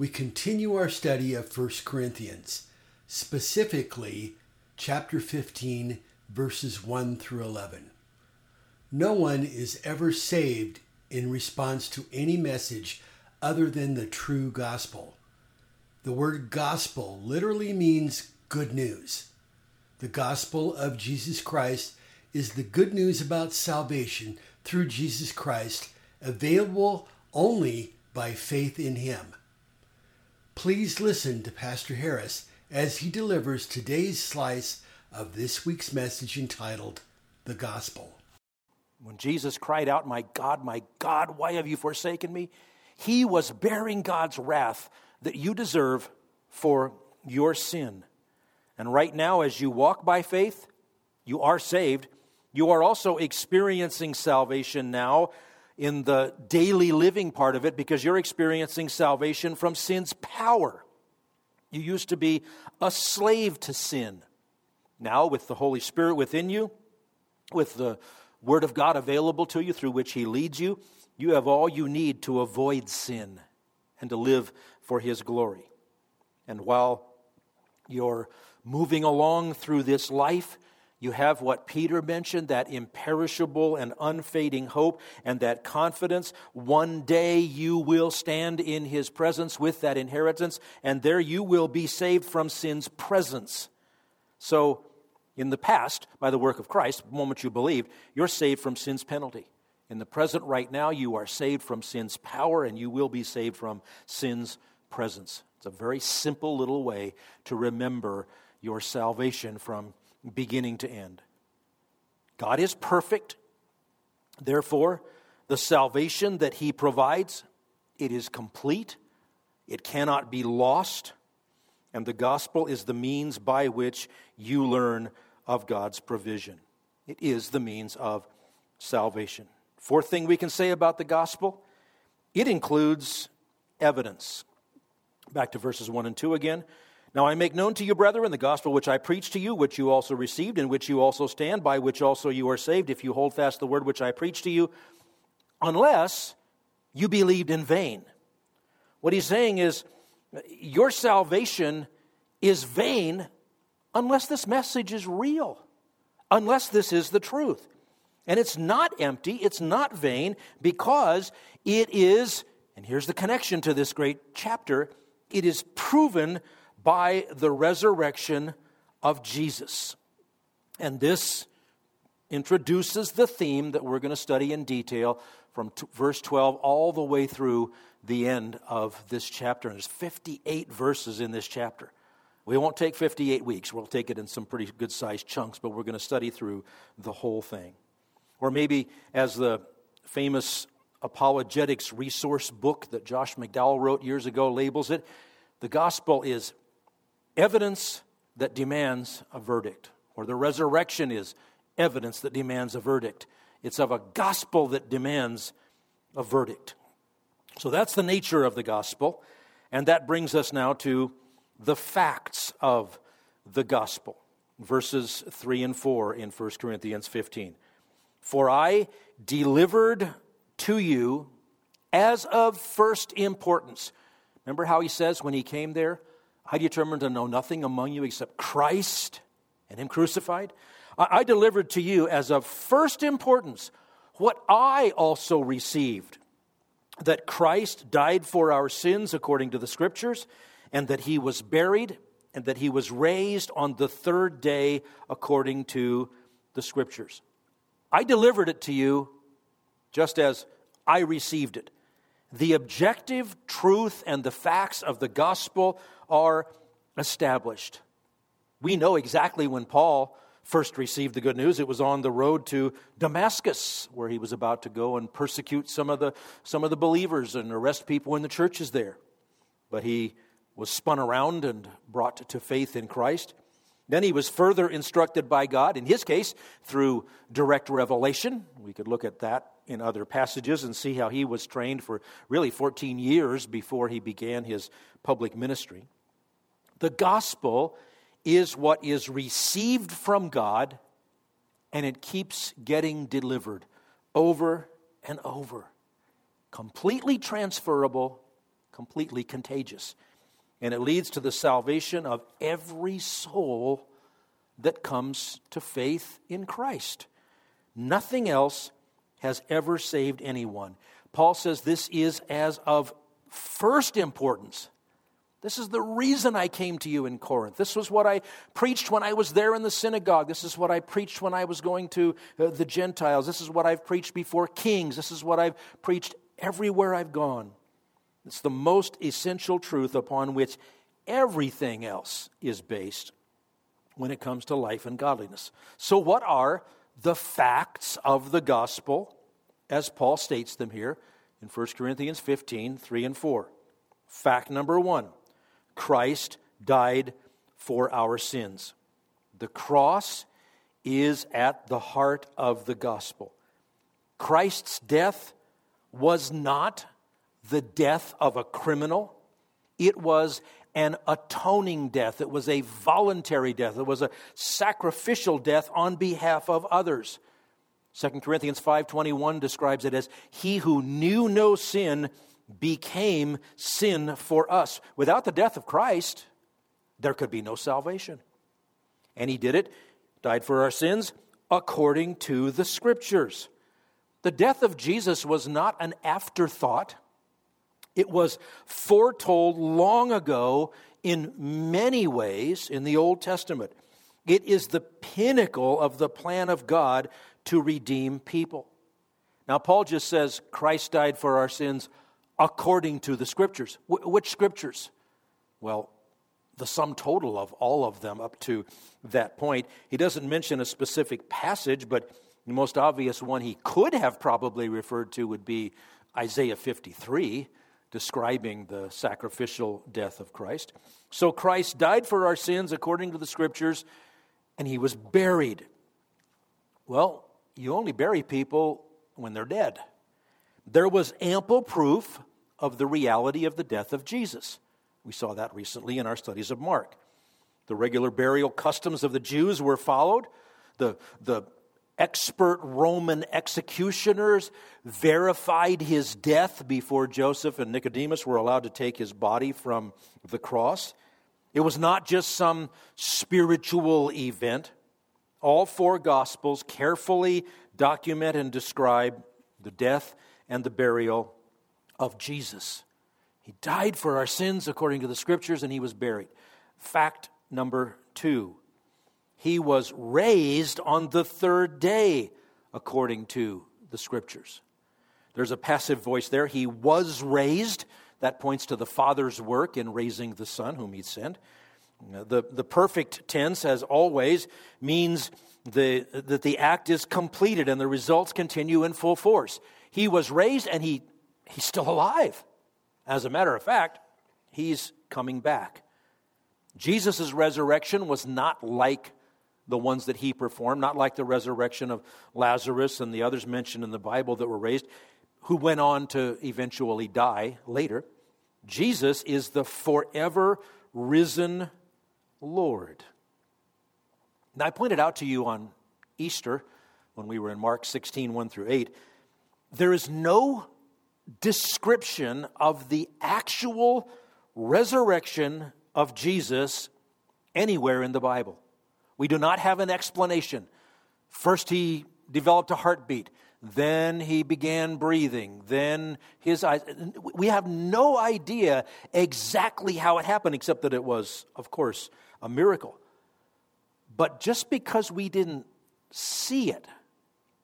we continue our study of 1 Corinthians, specifically chapter 15, verses 1 through 11. No one is ever saved in response to any message other than the true gospel. The word gospel literally means good news. The gospel of Jesus Christ is the good news about salvation through Jesus Christ, available only by faith in Him. Please listen to Pastor Harris as he delivers today's slice of this week's message entitled The Gospel. When Jesus cried out, My God, my God, why have you forsaken me? He was bearing God's wrath that you deserve for your sin. And right now, as you walk by faith, you are saved. You are also experiencing salvation now in the daily living part of it because you're experiencing salvation from sin's power. You used to be a slave to sin. Now, with the Holy Spirit within you, with the Word of God available to you through which He leads you, you have all you need to avoid sin and to live for His glory. And while you're moving along through this life, you have what Peter mentioned that imperishable and unfading hope and that confidence. One day you will stand in his presence with that inheritance, and there you will be saved from sin's presence. So, in the past, by the work of Christ, the moment you believe, you're saved from sin's penalty. In the present, right now, you are saved from sin's power and you will be saved from sin's presence. It's a very simple little way to remember your salvation from beginning to end. God is perfect. Therefore, the salvation that he provides, it is complete. It cannot be lost. And the gospel is the means by which you learn of God's provision. It is the means of salvation. Fourth thing we can say about the gospel it includes evidence. Back to verses 1 and 2 again. Now I make known to you, brethren, the gospel which I preached to you, which you also received, in which you also stand, by which also you are saved, if you hold fast the word which I preached to you, unless you believed in vain. What he's saying is, your salvation is vain unless this message is real, unless this is the truth. And it's not empty, it's not vain, because it is, and here's the connection to this great chapter, it is proven by the resurrection of Jesus. And this introduces the theme that we're going to study in detail from t- verse 12 all the way through the end of this chapter. And there's 58 verses in this chapter. We won't take 58 weeks. We'll take it in some pretty good sized chunks, but we're going to study through the whole thing. Or maybe, as the famous apologetics resource book that Josh McDowell wrote years ago labels it, the gospel is evidence that demands a verdict, or the resurrection is evidence that demands a verdict. It's of a gospel that demands a verdict. So that's the nature of the gospel, and that brings us now to the facts of the gospel. Verses 3 and 4 in 1 Corinthians 15. For I delivered to you as of first importance. Remember how he says when he came there, I determined to know nothing among you except Christ and Him crucified. I delivered to you as of first importance what I also received that Christ died for our sins according to the Scriptures, and that He was buried, and that He was raised on the third day according to the Scriptures. I delivered it to you just as I received it. The objective truth and the facts of the gospel are established. We know exactly when Paul first received the good news. It was on the road to Damascus, where he was about to go and persecute some of the, some of the believers and arrest people in the churches there. But he was spun around and brought to faith in Christ. Then he was further instructed by God, in his case, through direct revelation. We could look at that in other passages and see how he was trained for really 14 years before he began his public ministry. The gospel is what is received from God, and it keeps getting delivered over and over. Completely transferable, completely contagious and it leads to the salvation of every soul that comes to faith in Christ. Nothing else has ever saved anyone. Paul says this is as of first importance. This is the reason I came to you in Corinth. This was what I preached when I was there in the synagogue. This is what I preached when I was going to uh, the Gentiles. This is what I've preached before kings. This is what I've preached everywhere I've gone. It's the most essential truth upon which everything else is based when it comes to life and godliness. So, what are the facts of the gospel as Paul states them here in 1 Corinthians 15 3 and 4? Fact number one Christ died for our sins. The cross is at the heart of the gospel. Christ's death was not the death of a criminal. It was an atoning death. It was a voluntary death. It was a sacrificial death on behalf of others. 2 Corinthians 5:21 describes it as he who knew no sin became sin for us. Without the death of Christ, there could be no salvation. And he did it, died for our sins according to the scriptures. The death of Jesus was not an afterthought. It was foretold long ago in many ways in the Old Testament. It is the pinnacle of the plan of God to redeem people. Now, Paul just says Christ died for our sins according to the scriptures. Wh- which scriptures? Well, the sum total of all of them up to that point. He doesn't mention a specific passage, but the most obvious one he could have probably referred to would be Isaiah 53 describing the sacrificial death of Christ. So Christ died for our sins according to the scriptures, and he was buried. Well, you only bury people when they're dead. There was ample proof of the reality of the death of Jesus. We saw that recently in our studies of Mark. The regular burial customs of the Jews were followed. The, the expert Roman executioners verified his death before Joseph and Nicodemus were allowed to take his body from the cross. It was not just some spiritual event. All four Gospels carefully document and describe the death and the burial of Jesus. He died for our sins according to the Scriptures, and he was buried. Fact number two he was raised on the third day, according to the scriptures. There's a passive voice there. He was raised. That points to the Father's work in raising the Son whom He sent. The, the perfect tense, as always, means the, that the act is completed and the results continue in full force. He was raised and he, he's still alive. As a matter of fact, he's coming back. Jesus' resurrection was not like the ones that he performed, not like the resurrection of Lazarus and the others mentioned in the Bible that were raised, who went on to eventually die later. Jesus is the forever risen Lord. Now, I pointed out to you on Easter, when we were in Mark 16, 1 through 8, there is no description of the actual resurrection of Jesus anywhere in the Bible. We do not have an explanation. First, he developed a heartbeat. Then he began breathing. Then his eyes. We have no idea exactly how it happened, except that it was, of course, a miracle. But just because we didn't see it,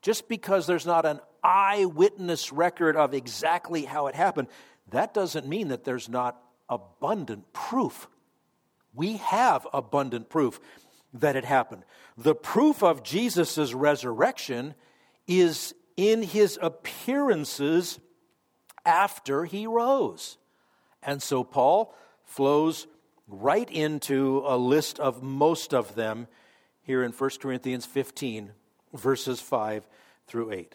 just because there's not an eyewitness record of exactly how it happened, that doesn't mean that there's not abundant proof. We have abundant proof that it happened. The proof of Jesus' resurrection is in his appearances after he rose. And so Paul flows right into a list of most of them here in 1 Corinthians 15, verses 5 through 8.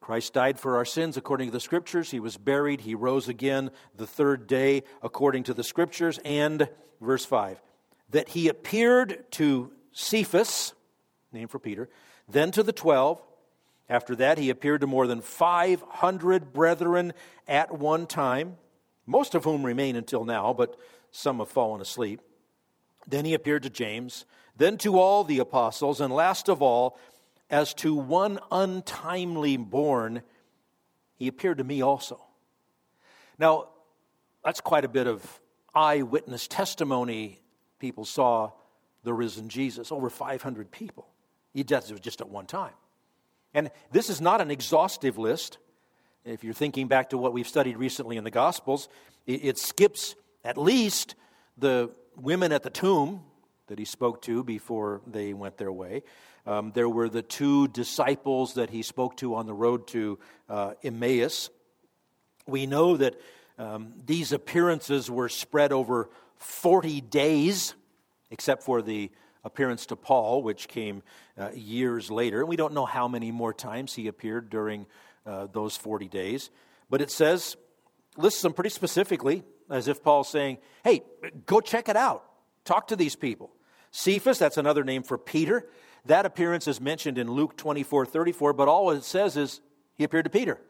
Christ died for our sins according to the Scriptures. He was buried. He rose again the third day according to the Scriptures. And, verse 5, that he appeared to Cephas, name for Peter, then to the twelve. After that, he appeared to more than 500 brethren at one time, most of whom remain until now, but some have fallen asleep. Then he appeared to James, then to all the apostles, and last of all, as to one untimely born, he appeared to me also. Now, that's quite a bit of eyewitness testimony. People saw the risen Jesus, over 500 people. He does it just at one time. And this is not an exhaustive list. If you're thinking back to what we've studied recently in the Gospels, it, it skips at least the women at the tomb that he spoke to before they went their way. Um, there were the two disciples that he spoke to on the road to uh, Emmaus. We know that um, these appearances were spread over 40 days, except for the appearance to Paul, which came uh, years later. And we don't know how many more times he appeared during uh, those 40 days. But it says, lists them pretty specifically, as if Paul's saying, hey, go check it out. Talk to these people. Cephas, that's another name for Peter. That appearance is mentioned in Luke 24 34, but all it says is he appeared to Peter.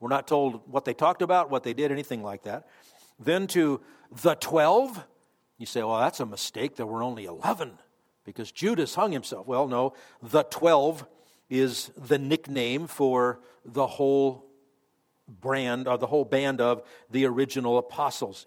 We're not told what they talked about, what they did, anything like that. Then to the 12, you say, well, that's a mistake. There were only 11 because Judas hung himself. Well, no, the 12 is the nickname for the whole brand or the whole band of the original apostles.